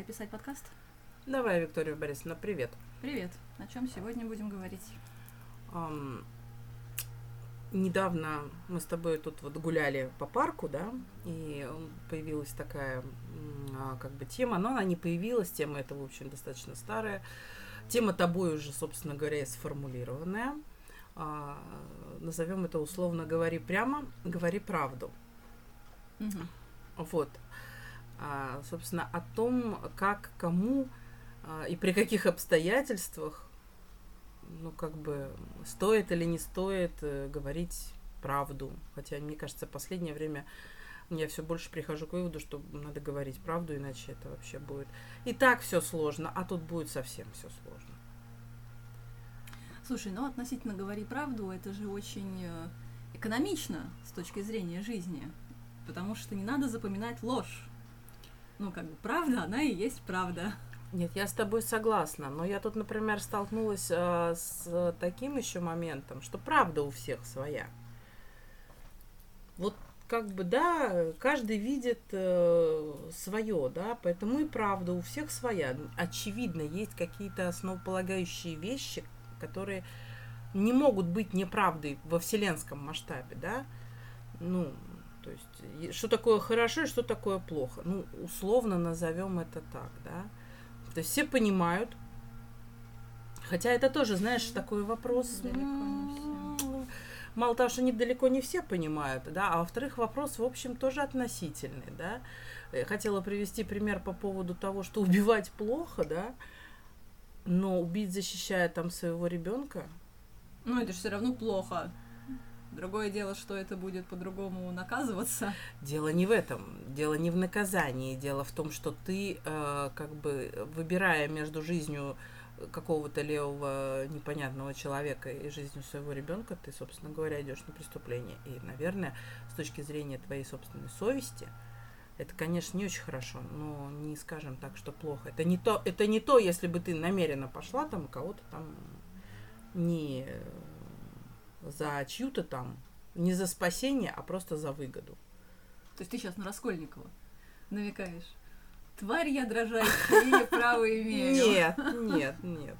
Давай писать подкаст. Давай, Виктория Борисовна, привет. Привет. О чем сегодня будем говорить? Ам, недавно мы с тобой тут вот гуляли по парку, да, и появилась такая а, как бы тема, но она не появилась, тема эта, в общем, достаточно старая. Тема тобой уже, собственно говоря, и сформулированная. А, назовем это условно «говори прямо, говори правду». Мгм. Вот. А, собственно, о том, как, кому а, и при каких обстоятельствах, ну, как бы, стоит или не стоит э, говорить правду. Хотя, мне кажется, в последнее время я все больше прихожу к выводу, что надо говорить правду, иначе это вообще будет. И так все сложно, а тут будет совсем все сложно. Слушай, ну относительно говори правду, это же очень э, экономично с точки зрения жизни. Потому что не надо запоминать ложь. Ну, как бы правда, она и есть правда. Нет, я с тобой согласна, но я тут, например, столкнулась э, с таким еще моментом, что правда у всех своя. Вот как бы, да, каждый видит свое, да, поэтому и правда у всех своя. Очевидно, есть какие-то основополагающие вещи, которые не могут быть неправдой во вселенском масштабе, да. Ну, то есть, что такое хорошо и что такое плохо. Ну, условно назовем это так, да. То есть все понимают. Хотя это тоже, знаешь, такой вопрос. Далеко не все. м, Мало того, что не далеко не все понимают, да, а во-вторых, вопрос, в общем, тоже относительный, да. Я хотела привести пример по поводу того, что убивать плохо, да, но убить, защищая там своего ребенка, Ну, это же все равно плохо. Другое дело, что это будет по-другому наказываться. Дело не в этом, дело не в наказании, дело в том, что ты, э, как бы, выбирая между жизнью какого-то левого непонятного человека и жизнью своего ребенка, ты, собственно говоря, идешь на преступление. И, наверное, с точки зрения твоей собственной совести, это, конечно, не очень хорошо, но не скажем так, что плохо. Это не то, это не то, если бы ты намеренно пошла там кого-то там не за чью-то там, не за спасение, а просто за выгоду. То есть ты сейчас на Раскольникова намекаешь. Тварь я дрожащая, я право имею. Нет, нет, нет.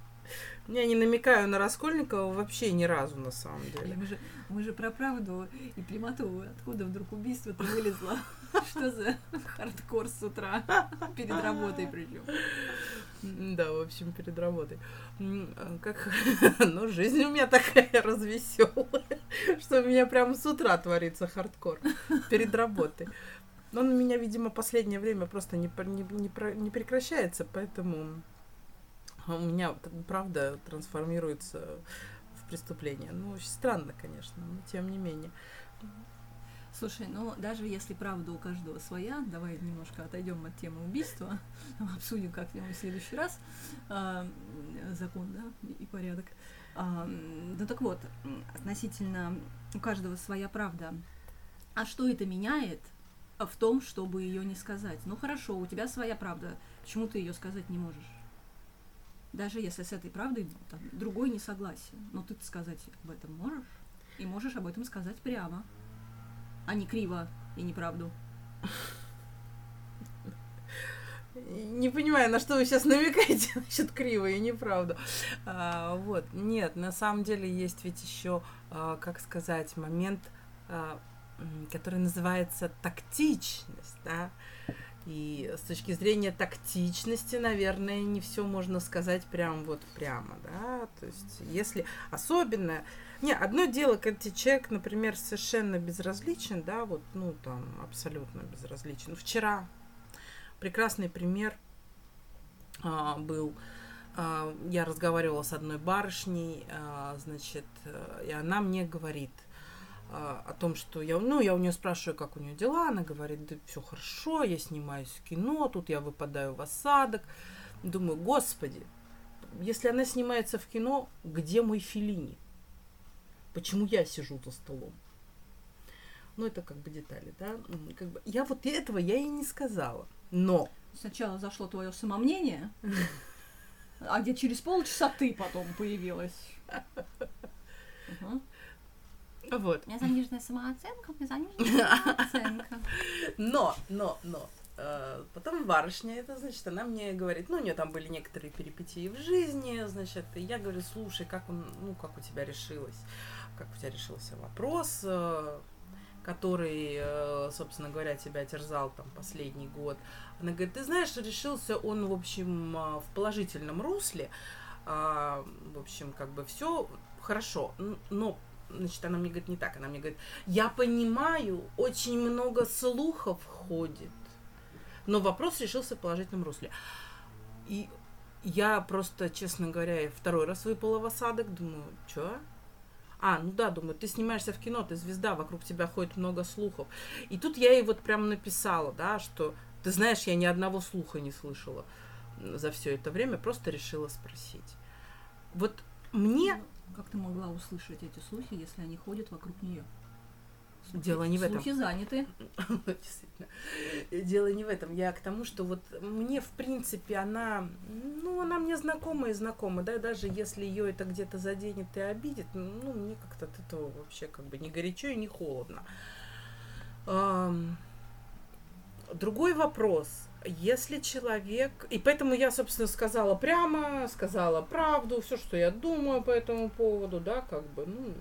Я не намекаю на Раскольникова вообще ни разу, на самом деле. Мы же, мы же про правду и прямоту. Откуда вдруг убийство-то вылезло? Что за хардкор с утра? Перед работой причем. Да, в общем, перед работой. А Как, ну, жизнь у меня такая развеселая, что у меня прям с утра творится хардкор перед работой. Но он у меня, видимо, последнее время просто не, не, не не прекращается, поэтому у меня, правда, трансформируется в преступление. Ну, очень странно, конечно, но тем не менее. Слушай, ну даже если правда у каждого своя, давай немножко отойдем от темы убийства, обсудим как-нибудь в следующий раз а, закон, да, и порядок. А, ну так вот, относительно у каждого своя правда. А что это меняет в том, чтобы ее не сказать? Ну хорошо, у тебя своя правда, почему ты ее сказать не можешь? Даже если с этой правдой там, другой не согласен, но ты сказать об этом можешь, и можешь об этом сказать прямо а не криво и неправду. Не понимаю, на что вы сейчас намекаете насчет криво и неправда. А, вот, нет, на самом деле есть ведь еще, а, как сказать, момент, а, который называется тактичность, да. И с точки зрения тактичности, наверное, не все можно сказать прям вот прямо, да. То есть, если особенно не, одно дело, когда человек, например, совершенно безразличен, да, вот, ну, там, абсолютно безразличен. Вчера прекрасный пример а, был. А, я разговаривала с одной барышней, а, значит, э, и она мне говорит о том, что я, ну, я у нее спрашиваю, как у нее дела, она говорит, да все хорошо, я снимаюсь в кино, тут я выпадаю в осадок. Думаю, господи, если она снимается в кино, где мой Филини? Почему я сижу за столом? Ну, это как бы детали, да. Как бы, я вот этого я и не сказала. Но Сначала зашло твое самомнение, а где через полчаса ты потом появилась. Вот. У меня заниженная самооценка, у меня заниженная самооценка. Но, но, но. э, потом барышня, это значит, она мне говорит, ну, у нее там были некоторые перипетии в жизни, значит, и я говорю, слушай, как он, ну, как у тебя решилось, как у тебя решился вопрос, э, который, э, собственно говоря, тебя терзал там последний год. Она говорит, ты знаешь, решился он, в общем, в положительном русле, а, в общем, как бы все хорошо, но значит, она мне говорит не так, она мне говорит, я понимаю, очень много слухов ходит, но вопрос решился в положительном русле. И я просто, честно говоря, второй раз выпала в осадок, думаю, что? А, ну да, думаю, ты снимаешься в кино, ты звезда, вокруг тебя ходит много слухов. И тут я ей вот прям написала, да, что, ты знаешь, я ни одного слуха не слышала за все это время, просто решила спросить. Вот мне... Ну, как ты могла услышать эти слухи, если они ходят вокруг нее? Дело не в этом. Слухи заняты. Действительно. Дело не в этом. Я к тому, что вот мне, в принципе, она, ну, она мне знакома и знакома, да, даже если ее это где-то заденет и обидит, ну, мне как-то от этого вообще как бы не горячо и не холодно. Другой вопрос. Если человек... И поэтому я, собственно, сказала прямо, сказала правду, все, что я думаю по этому поводу, да, как бы, ну...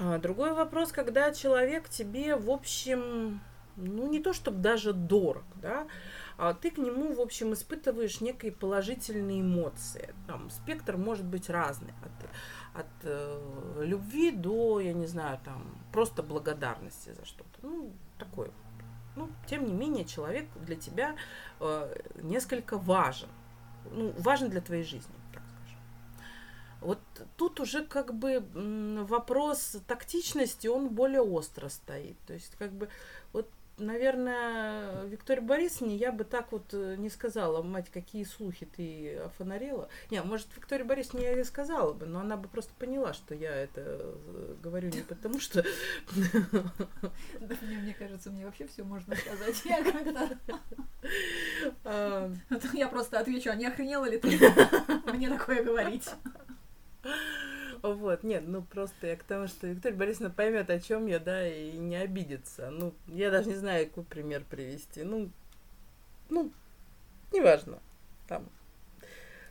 А другой вопрос, когда человек тебе, в общем, ну, не то чтобы даже дорог, да, а ты к нему, в общем, испытываешь некие положительные эмоции. Там спектр может быть разный. От, от э, любви до, я не знаю, там, просто благодарности за что-то. Ну, такое ну, тем не менее, человек для тебя э, несколько важен. Ну, важен для твоей жизни, так скажем. Вот тут уже как бы вопрос тактичности, он более остро стоит. То есть, как бы, вот наверное, Виктория Борисовне я бы так вот э, не сказала, мать, какие слухи ты офонарила. Не, может, Виктория Борисовне я и сказала бы, но она бы просто поняла, что я это э, говорю не потому, что... Да, мне кажется, мне вообще все можно сказать. Я когда... А я просто отвечу, а не охренела ли ты мне такое говорить? Вот, нет, ну просто я к тому, что Виктория Борисовна поймет, о чем я, да, и не обидится. Ну, я даже не знаю, какой пример привести. Ну, ну, неважно. Там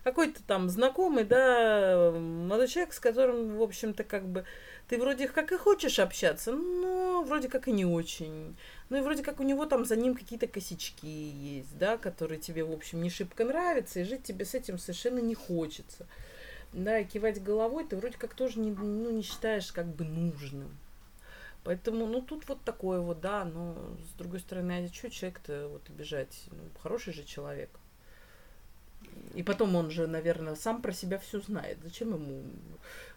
какой-то там знакомый, да, молодой человек, с которым, в общем-то, как бы ты вроде как и хочешь общаться, но вроде как и не очень. Ну и вроде как у него там за ним какие-то косячки есть, да, которые тебе, в общем, не шибко нравятся, и жить тебе с этим совершенно не хочется да, кивать головой ты вроде как тоже не, ну, не считаешь как бы нужным. Поэтому, ну, тут вот такое вот, да, но с другой стороны, а что человек-то вот обижать? Ну, хороший же человек. И потом он же, наверное, сам про себя все знает. Зачем ему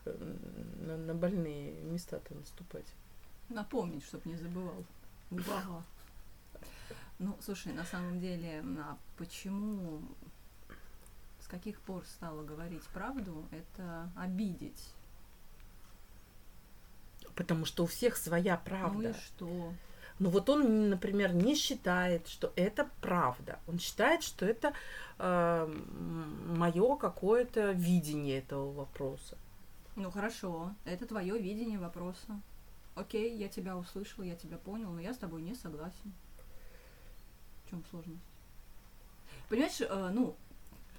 э, на, на больные места-то наступать? Напомнить, чтобы не забывал. Ага. Ну, слушай, на самом деле, а почему каких пор стала говорить правду, это обидеть. Потому что у всех своя правда. Ну и что? Ну вот он, например, не считает, что это правда. Он считает, что это э, мое какое-то видение этого вопроса. Ну хорошо, это твое видение вопроса. Окей, я тебя услышал, я тебя понял, но я с тобой не согласен. В чем сложность? Понимаешь, э, ну,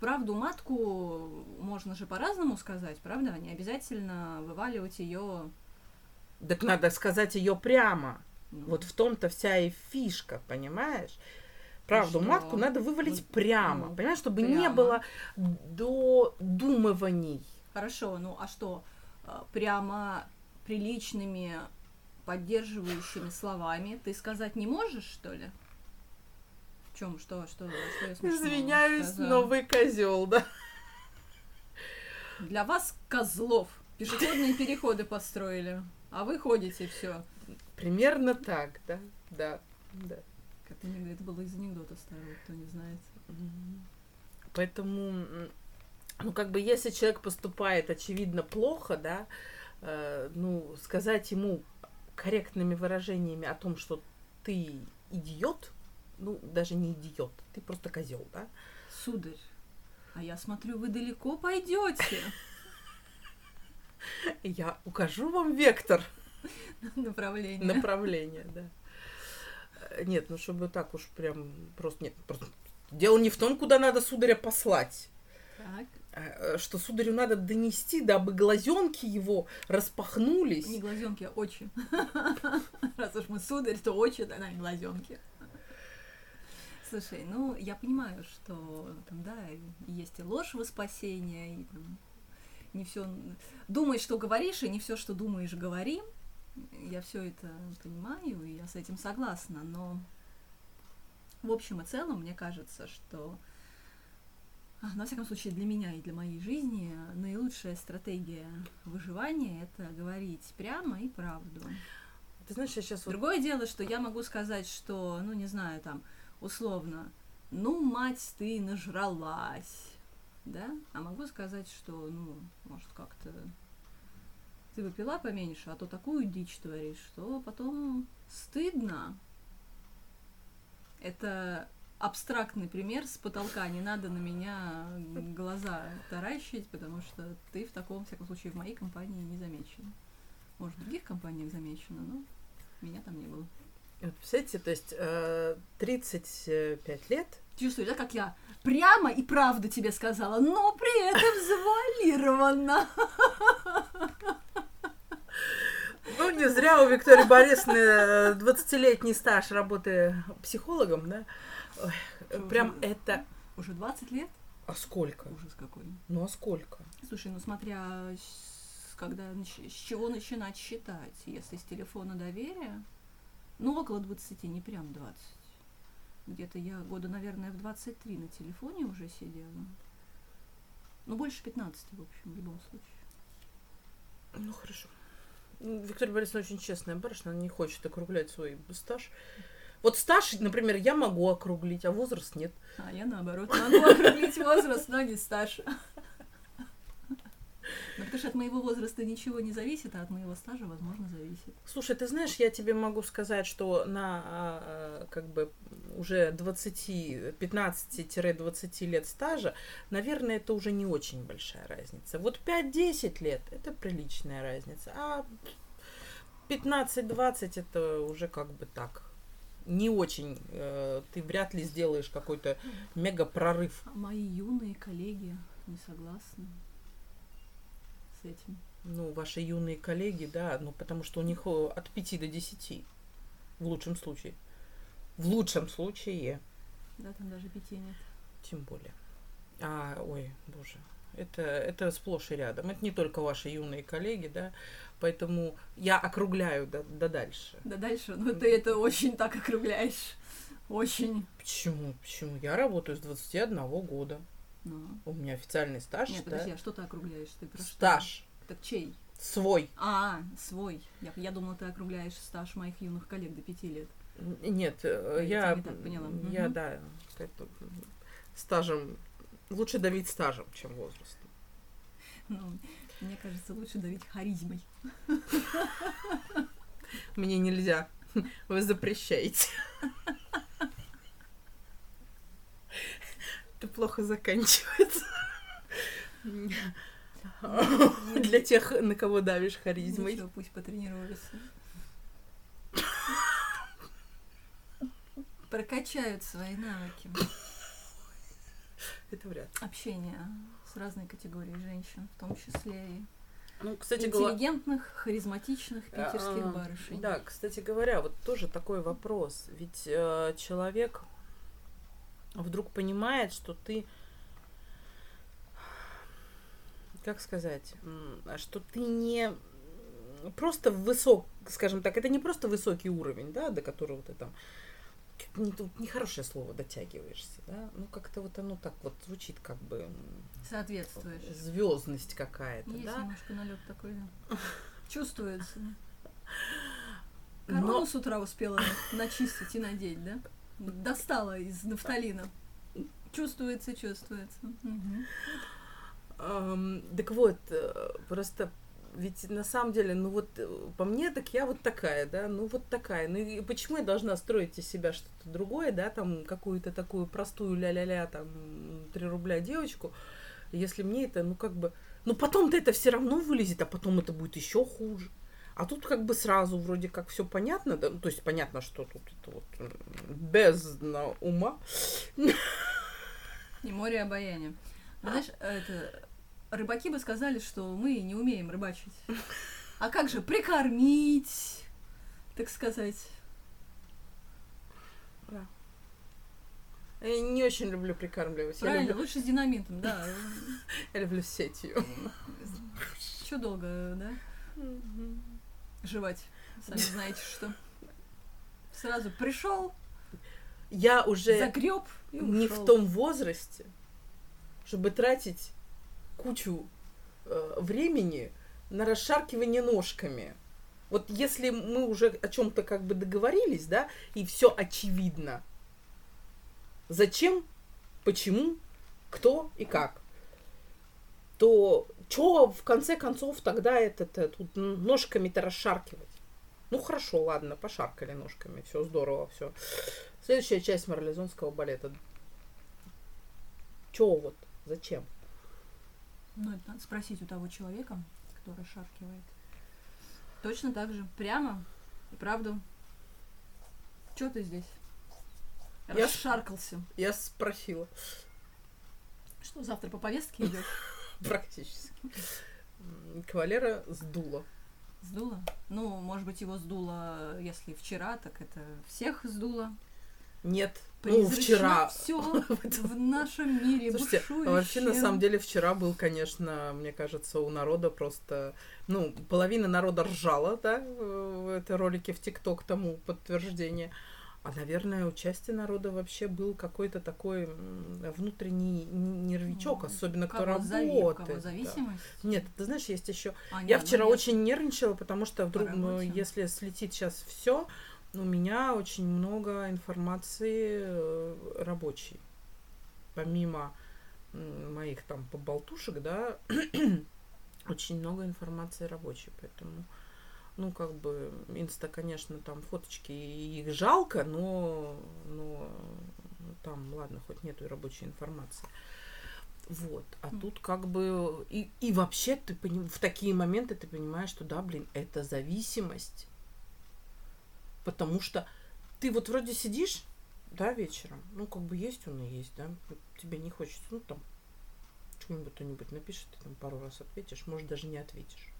правду матку можно же по-разному сказать, правда? Не обязательно вываливать ее. Так надо сказать ее прямо. Ну. Вот в том-то вся и фишка, понимаешь? Правду что? матку надо вывалить ну, прямо, ну, понимаешь, чтобы прямо. не было додумываний. Хорошо, ну а что? А, прямо приличными поддерживающими словами ты сказать не можешь, что ли? Чем? Что, что, что я смешного Извиняюсь, сказала? новый козел, да? Для вас козлов. Пешеходные переходы построили, а вы ходите все. Примерно так, да, да, да. Это, это было из анекдота старого, кто не знает. Поэтому, ну, как бы, если человек поступает, очевидно, плохо, да, э, ну, сказать ему корректными выражениями о том, что ты идиот, ну, даже не идиот, ты просто козел, да? Сударь, а я смотрю, вы далеко пойдете. Я укажу вам вектор. Направление. Направление, да. нет, ну чтобы так уж прям просто нет, просто дело не в том, куда надо сударя послать. Так. а, Что сударю надо донести, дабы глазенки его распахнулись. Не глазенки, а очи. Раз уж мы сударь, то очи, да, глазенки. Слушай, ну я понимаю, что там, да, есть и ложь во спасение, и там, не все думай, что говоришь, и не все, что думаешь, говори. Я все это понимаю, и я с этим согласна, но в общем и целом мне кажется, что а, на всяком случае для меня и для моей жизни наилучшая стратегия выживания это говорить прямо и правду. Ты знаешь, я сейчас вот... Другое дело, что я могу сказать, что, ну не знаю, там, условно, ну, мать, ты нажралась, да? А могу сказать, что, ну, может, как-то ты бы пила поменьше, а то такую дичь творишь, что потом стыдно. Это абстрактный пример с потолка, не надо на меня глаза таращить, потому что ты в таком, всяком случае, в моей компании не замечен. Может, в других компаниях замечено, но меня там не было. Вот, представляете, то есть э, 35 лет, Чувствуешь, да, как я прямо и правду тебе сказала, но при этом завуалированно. Ну, не зря у Виктории Борисовны э, 20-летний стаж работы психологом, да? Ой, прям уже? это... Уже 20 лет? А сколько? Ужас какой. Ну, а сколько? Слушай, ну смотря когда, с чего начинать считать, если с телефона доверия, ну около 20, не прям 20. Где-то я года, наверное, в 23 на телефоне уже сидела. Ну, больше 15, в общем, в любом случае. Ну, хорошо. Ну, Виктория Борисовна очень честная барышня, она не хочет округлять свой стаж. Вот стаж, например, я могу округлить, а возраст нет. А я наоборот могу округлить возраст, но не стаж. Ну, потому что от моего возраста ничего не зависит, а от моего стажа, возможно, зависит. Слушай, ты знаешь, я тебе могу сказать, что на а, а, как бы уже 20, 15-20 лет стажа, наверное, это уже не очень большая разница. Вот 5-10 лет это приличная разница, а 15-20 это уже как бы так. Не очень, э, ты вряд ли сделаешь какой-то мега прорыв. А мои юные коллеги не согласны с этим. Ну, ваши юные коллеги, да, ну потому что у них от 5 до 10 в лучшем случае. В лучшем случае. Да, там даже пяти нет. Тем более. А, ой, боже. Это, это сплошь и рядом. Это не только ваши юные коллеги, да. Поэтому я округляю да, да дальше. Да дальше, ну ты это очень так округляешь. Очень. Почему? Почему? Я работаю с 21 года. Ну. У меня официальный стаж. Нет, да. подожди, а что ты округляешь? Ты про что? Стаж. Так чей? Свой. А, свой. Я, я думала, ты округляешь стаж моих юных коллег до пяти лет. Нет, э, Я я, тебя не так поняла. я, Мгм. да, как-то стажем, лучше давить стажем, чем возрастом. Ну, мне кажется, лучше давить харизмой. Мне нельзя, вы запрещаете. Это плохо заканчивается. Для тех, на кого давишь харизмой. Ничего, пусть потренируются. Прокачают свои навыки Это вряд ли. общения с разной категорией женщин, в том числе и Ну, кстати интеллигентных, харизматичных питерских А, барышей. Да, кстати говоря, вот тоже такой вопрос. Ведь э, человек вдруг понимает, что ты, как сказать, что ты не просто высок, скажем так, это не просто высокий уровень, да, до которого ты там не, тут нехорошее слово дотягиваешься, да, ну как-то вот оно так вот звучит, как бы Соответствуешь. звездность какая-то, Есть да. немножко налет такой, да. Чувствуется. Но- Корону с утра успела начистить и надеть, да? Достала из нафталина. Чувствуется, чувствуется. Ам, так вот, э, просто ведь на самом деле, ну вот э, по мне, так я вот такая, да, ну вот такая. Ну и почему я должна строить из себя что-то другое, да, там какую-то такую простую ля-ля-ля, там, 3 рубля девочку, если мне это, ну как бы, ну потом-то это все равно вылезет, а потом это будет еще хуже. А тут как бы сразу вроде как все понятно, да? ну, то есть понятно, что тут это вот бездна ума. И море обаяния. Ну, Знаешь, это, рыбаки бы сказали, что мы не умеем рыбачить. А как же прикормить, так сказать? Я не очень люблю прикармливать. Я Правильно, люблю, лучше с динамитом, да. я люблю сетью. Что долго, да? Жевать. Сами знаете, что. Сразу пришел, Я уже загреб не в том возрасте, чтобы тратить кучу э, времени на расшаркивание ножками. Вот если мы уже о чем-то как бы договорились, да, и все очевидно, зачем, почему, кто и как, то что в конце концов тогда это-то тут ножками-то расшаркивать? Ну хорошо, ладно, пошаркали ножками, все здорово, все. Следующая часть марлезонского балета. Чё вот? Зачем? Ну, это надо спросить у того человека, кто расшаркивает. Точно так же. Прямо и правду. Чё ты здесь? Я Расшаркался. Я спросила. Что, завтра по повестке идешь? Практически. Кавалера сдуло. Сдуло? Ну, может быть, его сдуло, если вчера, так это всех сдуло. Нет. Ну, вчера. все в нашем мире Слушайте, а вообще, на самом деле, вчера был, конечно, мне кажется, у народа просто... Ну, половина народа ржала, да, в этой ролике в ТикТок тому подтверждение. А, наверное, у части народа вообще был какой-то такой внутренний нервичок, Ну, особенно кто работает. кого да. зависимость? Нет, ты знаешь, есть еще А, Я нет, вчера ну, нет. очень нервничала, потому что вдруг, ну, если слетит сейчас все, у меня очень много информации э, рабочей. Помимо моих там поболтушек, да, очень много информации рабочей, поэтому, ну, как бы, инста, конечно, там фоточки, их жалко, но, но там, ладно, хоть нету и рабочей информации. Вот. А М. тут как бы... И, и вообще ты поним- в такие моменты ты понимаешь, что да, блин, это зависимость. Потому что ты вот вроде сидишь, да, вечером, ну, как бы есть он и есть, да, тебе не хочется, ну, там, что-нибудь кто-нибудь напишет, ты там пару раз ответишь, может, даже не ответишь.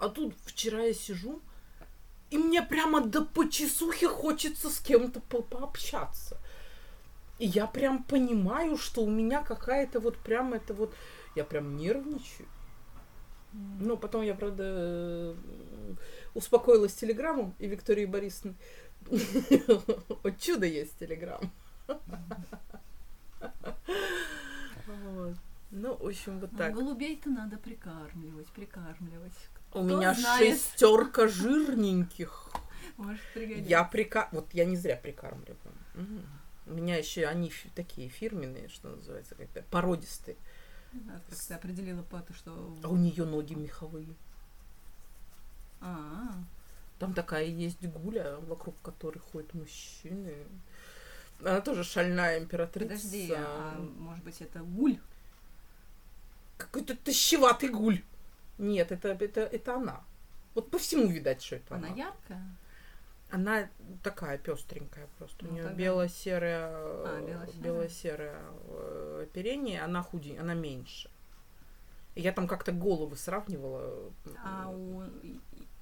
А тут вчера я сижу, и мне прямо до почесухи хочется с кем-то по- пообщаться. И я прям понимаю, что у меня какая-то вот прям это вот... Я прям нервничаю. Но потом я, правда, э, успокоилась телеграммом и Викторией Борисовной. Вот чудо есть телеграм. Вот. Ну, в общем, вот Ну, так. голубей-то надо прикармливать, прикармливать. У меня знает. шестерка жирненьких. Может пригодится. Я прика... Вот я не зря прикармливаю. У меня еще они такие фирменные, что называется, как-то породистые. Да, как ты определила пату, что... А у нее ноги меховые. А, Там такая есть гуля, вокруг которой ходят мужчины. Она тоже шальная императрица. подожди, а может быть это гуль? Какой-то тащеватый гуль. Нет, это, это, это она. Вот по всему видать, что это Она она. яркая? Она такая пестренькая просто. Ну, У нее тогда- бело-серое, А, э, бело-серое. бело-серое э, оперение, она худенькая, она меньше. Я там как-то головы сравнивала. А у...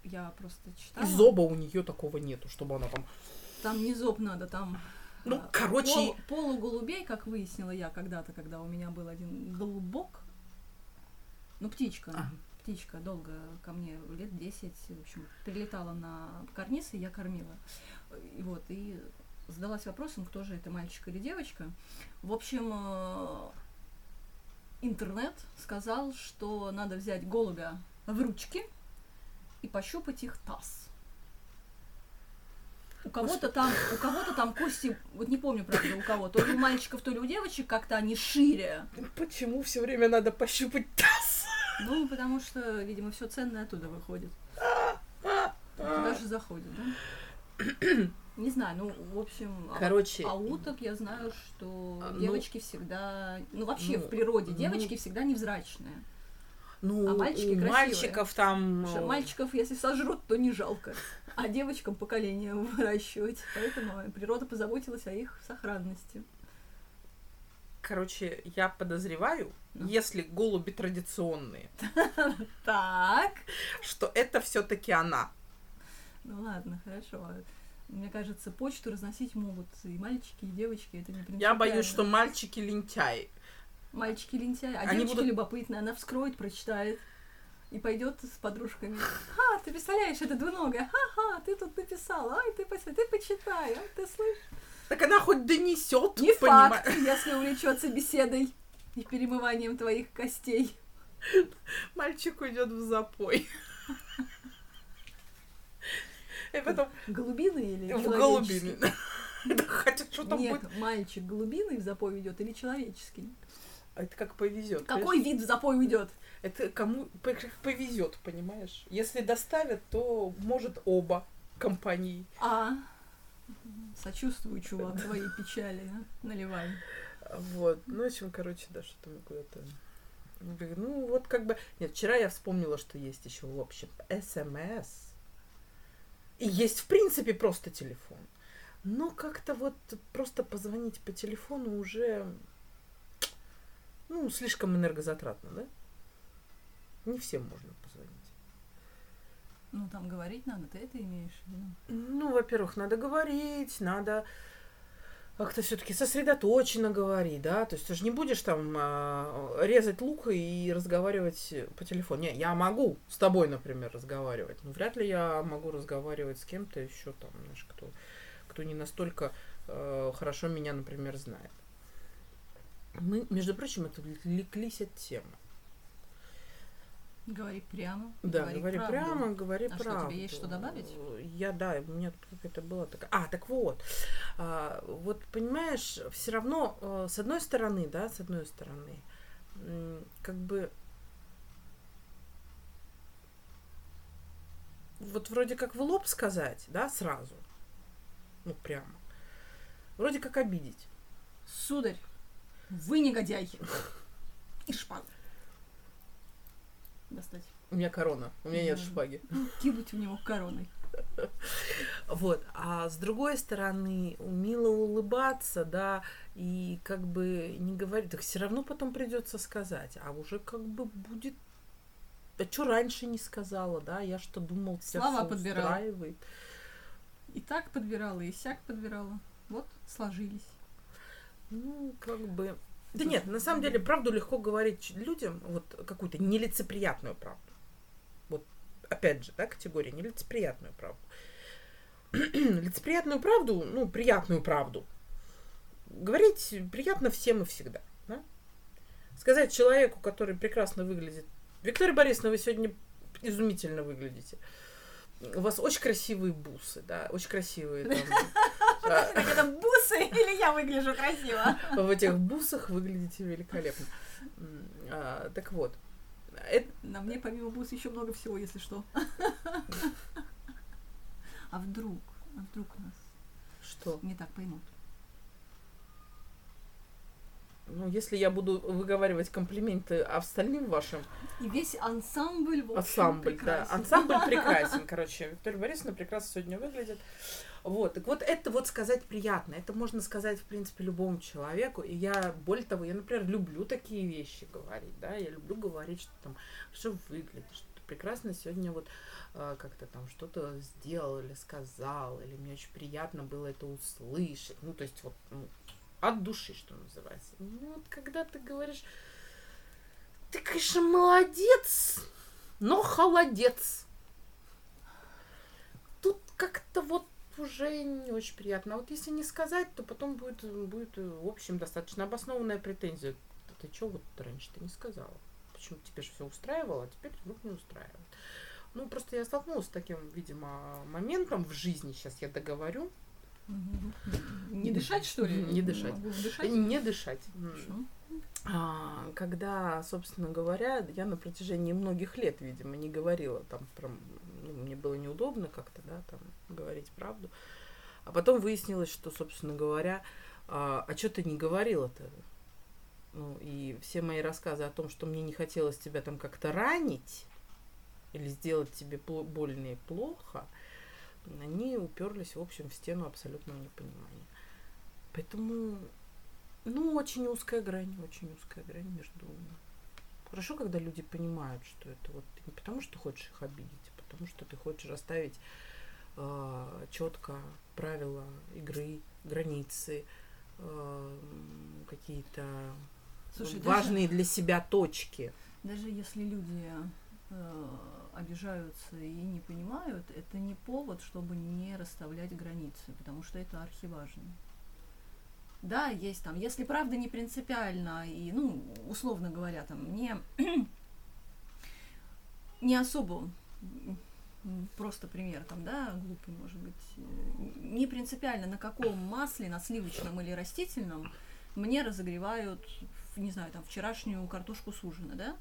Я просто читала. И зоба у нее такого нету, чтобы она там. Там не зоб надо, там... Ну, а, короче, пол- полуголубей, как выяснила я когда-то, когда у меня был один голубок. Ну, птичка. А. Птичка долго ко мне, лет 10, в общем, прилетала на карниз, и я кормила. И вот, и задалась вопросом, кто же это, мальчик или девочка. В общем, э, интернет сказал, что надо взять голубя в ручки и пощупать их таз. У кого-то там, у кого-то там кости, вот не помню, правда, у кого, то ли у мальчиков, то ли у девочек как-то они шире. почему все время надо пощупать таз? Ну, потому что, видимо, все ценное оттуда выходит. Туда же заходит, да? Не знаю, ну, в общем, а- Короче, а уток я знаю, что А, ну, девочки всегда, ну, вообще ну, в природе ну. девочки всегда невзрачные. Ну, А мальчики у красивые. мальчиков там... Что э, мальчиков, если сожрут, то не жалко. А девочкам поколение выращивать. Поэтому природа позаботилась о их сохранности. Короче, я подозреваю, Ну. если голуби традиционные, Так. что это все-таки она. Ну ладно, хорошо. Мне кажется, почту разносить могут и мальчики, и девочки. Это не Я боюсь, что мальчики лентяи. Мальчики лентяи, а Они девочка будут- любопытная, она вскроет, прочитает и пойдет с подружками. Ха, ты представляешь, это двуногая. Ха-ха, ты тут написала. Ай, ты, ты почитай, ай, ты слышишь. Так она хоть донесет, Не понима- факт, если увлечется беседой и перемыванием твоих костей. Мальчик уйдет в запой. И потом Голубиный или в голубины. Хотя что там Нет, будет? мальчик голубиный в запой идет или человеческий? А Это как повезет. Какой вид в запой уйдет? Это кому повезет, понимаешь? Если доставят, то может оба компании. А, сочувствую, чувак, твоей печали, а? наливай. Вот. Ну, в общем, короче, да, что-то мы куда-то... Ну, вот как бы... Нет, вчера я вспомнила, что есть еще, в общем, СМС. И есть, в принципе, просто телефон. Но как-то вот просто позвонить по телефону уже... Ну, слишком энергозатратно, да? Не всем можно позвонить. Ну, там говорить надо, ты это имеешь в виду? Ну, во-первых, надо говорить, надо как-то все-таки сосредоточенно говорить, да, то есть ты же не будешь там а, резать лук и разговаривать по телефону. Не, я могу с тобой, например, разговаривать, но вряд ли я могу разговаривать с кем-то еще там, знаешь, кто, кто не настолько э, хорошо меня, например, знает. Мы, между прочим, отвлеклись от темы. Говори прямо. Да, говори, правду. прямо, говори А что, правду. тебе есть что добавить? Я, да, у меня тут какая-то была такая... А, так вот. А, вот, понимаешь, все равно, э, с одной стороны, да, с одной стороны, как бы... Вот вроде как в лоб сказать, да, сразу. Ну, прямо. Вроде как обидеть. Сударь, вы негодяй. И шпагу. Достать. У меня корона, у меня нет шпаги. Кинуть в него короной. Вот. А с другой стороны, мило улыбаться, да, и как бы не говорить, так все равно потом придется сказать, а уже как бы будет. А что раньше не сказала, да? Я что думал, тебя Слова подбирала. устраивает. И так подбирала, и сяк подбирала. Вот, сложились. Ну, как бы. Да нет, на самом деле, правду легко говорить людям, вот какую-то нелицеприятную правду. Вот, опять же, да, категория нелицеприятную правду. Лицеприятную правду, ну, приятную правду. Говорить приятно всем и всегда. Да? Сказать человеку, который прекрасно выглядит. Виктория Борисовна, вы сегодня изумительно выглядите. У вас очень красивые бусы, да, очень красивые там. Так это бусы или я выгляжу красиво? в этих бусах выглядите великолепно. А, так вот, это, На мне помимо бус еще много всего, если что. А вдруг, а вдруг нас что? не так поймут? Ну, если я буду выговаривать комплименты остальным вашим, И весь ансамбль, в общем, ансамбль, да, прекрасен. ансамбль прекрасен, короче, Виктория Борисовна прекрасно сегодня выглядит. Вот, так вот это вот сказать приятно, это можно сказать, в принципе, любому человеку, и я, более того, я, например, люблю такие вещи говорить, да, я люблю говорить, что там, что выглядит, что прекрасно сегодня вот э, как-то там что-то сделал или сказал, или мне очень приятно было это услышать, ну, то есть вот, ну, от души, что называется. Ну, вот когда ты говоришь, ты, конечно, молодец, но холодец. Тут как-то вот уже не очень приятно. А вот если не сказать, то потом будет, будет в общем, достаточно обоснованная претензия. Ты что вот раньше ты не сказала? Почему тебе же все устраивало, а теперь вдруг не устраивает? Ну, просто я столкнулась с таким, видимо, моментом в жизни, сейчас я договорю. Не дышать, что ли? Не дышать. Дышать? не дышать. Хорошо. А, когда, собственно говоря, я на протяжении многих лет, видимо, не говорила там про... ну, мне было неудобно как-то, да, там, говорить правду. А потом выяснилось, что, собственно говоря, а, а что ты не говорила-то? Ну, и все мои рассказы о том, что мне не хотелось тебя там как-то ранить или сделать тебе больно и плохо, они уперлись, в общем, в стену абсолютного непонимания. Поэтому, ну, очень узкая грань, очень узкая грань между... Хорошо, когда люди понимают, что это вот не потому, что хочешь их обидеть, а потому что ты хочешь оставить э, четко правила игры, границы, э, какие-то Слушай, важные даже, для себя точки. Даже если люди э, обижаются и не понимают, это не повод, чтобы не расставлять границы, потому что это архиважно. Да, есть там, если правда не принципиально, и, ну, условно говоря, там, не, не особо, просто пример, там, да, глупый, может быть, э, не принципиально, на каком масле, на сливочном или растительном, мне разогревают, не знаю, там, вчерашнюю картошку с ужина, да,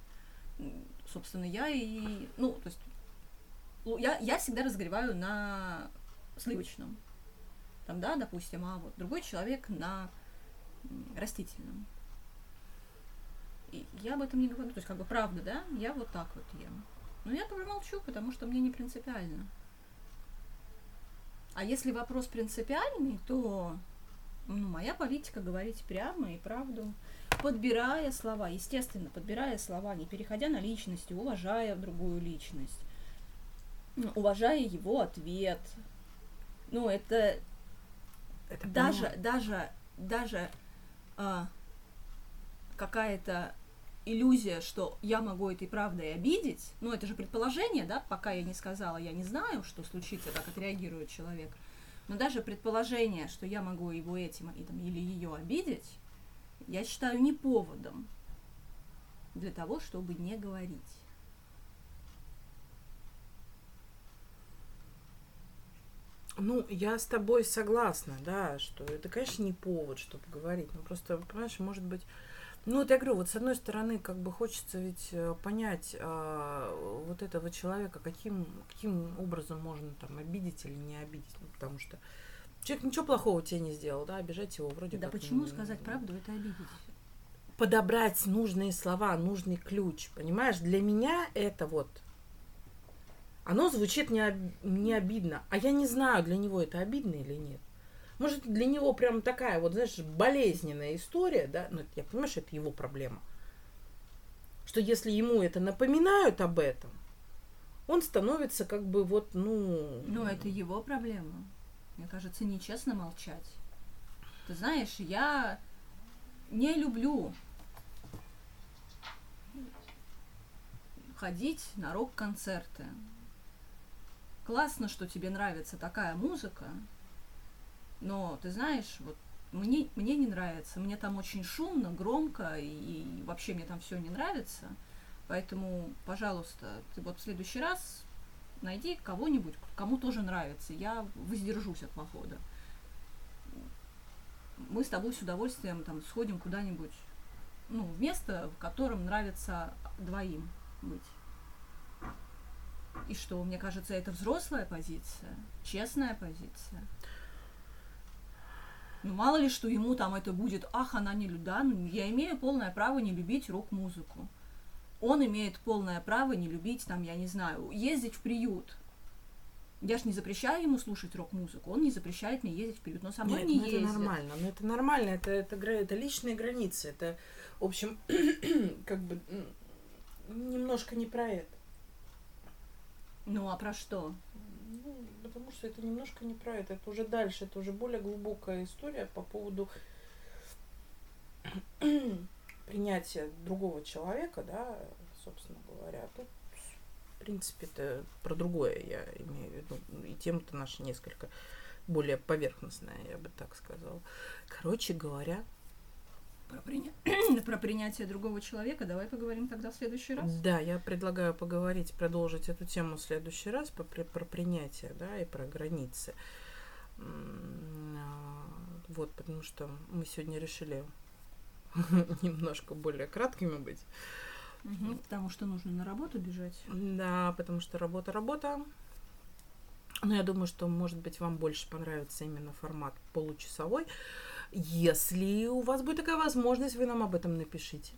собственно, я и, ну, то есть, я, я всегда разогреваю на сливочном, там, да, допустим, а вот другой человек на растительном. И я об этом не говорю, то есть, как бы, правда, да, я вот так вот ем. Но я тоже молчу, потому что мне не принципиально. А если вопрос принципиальный, то ну, моя политика говорить прямо и правду, подбирая слова, естественно, подбирая слова, не переходя на личности, уважая другую личность, уважая его ответ. Ну, это, это даже, даже, даже а, какая-то иллюзия, что я могу этой правдой обидеть, ну, это же предположение, да, пока я не сказала, я не знаю, что случится, как отреагирует человек – но даже предположение, что я могу его этим или ее обидеть, я считаю не поводом для того, чтобы не говорить. Ну, я с тобой согласна, да, что это, конечно, не повод, чтобы говорить. Но просто, понимаешь, может быть, ну, вот я говорю, вот с одной стороны, как бы хочется ведь э, понять а, вот этого человека, каким, каким образом можно там обидеть или не обидеть. Ну, потому что человек ничего плохого тебе не сделал, да, обижать его вроде да как. Да почему не, сказать правду это обидеть? Подобрать нужные слова, нужный ключ, понимаешь? Для меня это вот оно звучит не, об, не обидно, а я не знаю, для него это обидно или нет. Может, для него прям такая вот, знаешь, болезненная история, да, ну, я понимаю, что это его проблема. Что если ему это напоминают об этом, он становится как бы вот, ну... Ну, это его проблема. Мне кажется, нечестно молчать. Ты знаешь, я не люблю ходить на рок-концерты. Классно, что тебе нравится такая музыка, но ты знаешь, вот мне, мне не нравится, мне там очень шумно, громко, и, и вообще мне там все не нравится. Поэтому, пожалуйста, ты вот в следующий раз найди кого-нибудь, кому тоже нравится. Я воздержусь от похода. Мы с тобой с удовольствием там сходим куда-нибудь, ну, в место, в котором нравится двоим быть. И что, мне кажется, это взрослая позиция, честная позиция. Ну, мало ли, что ему там это будет, ах, она не люда. Ну, я имею полное право не любить рок-музыку. Он имеет полное право не любить, там, я не знаю, ездить в приют. Я ж не запрещаю ему слушать рок-музыку, он не запрещает мне ездить в приют, но со мной Нет, не ну, ездит. это нормально, но это нормально, это, это, это личные границы, это, в общем, как бы немножко не про это. Ну, а про что? Ну, потому что это немножко не про это. Это уже дальше, это уже более глубокая история по поводу принятия другого человека, да, собственно говоря. Тут, в принципе, это про другое я имею в виду. И тема-то наша несколько более поверхностная, я бы так сказала. Короче говоря, про, приня... про принятие другого человека давай поговорим тогда в следующий раз. Да, я предлагаю поговорить, продолжить эту тему в следующий раз про, про принятие, да, и про границы. А, вот, потому что мы сегодня решили немножко более краткими быть. Угу, потому что нужно на работу бежать. Да, потому что работа работа. Но я думаю, что, может быть, вам больше понравится именно формат получасовой. Если у вас будет такая возможность, вы нам об этом напишите.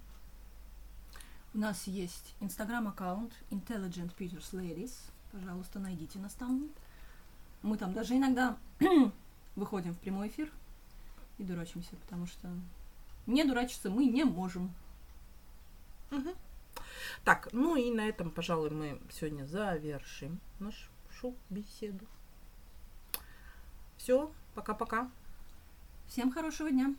У нас есть инстаграм-аккаунт Intelligent Peters Ladies. Пожалуйста, найдите нас там. Мы там даже иногда выходим в прямой эфир и дурачимся, потому что не дурачиться мы не можем. Угу. Так, ну и на этом, пожалуй, мы сегодня завершим нашу беседу. Все, пока-пока. Всем хорошего дня.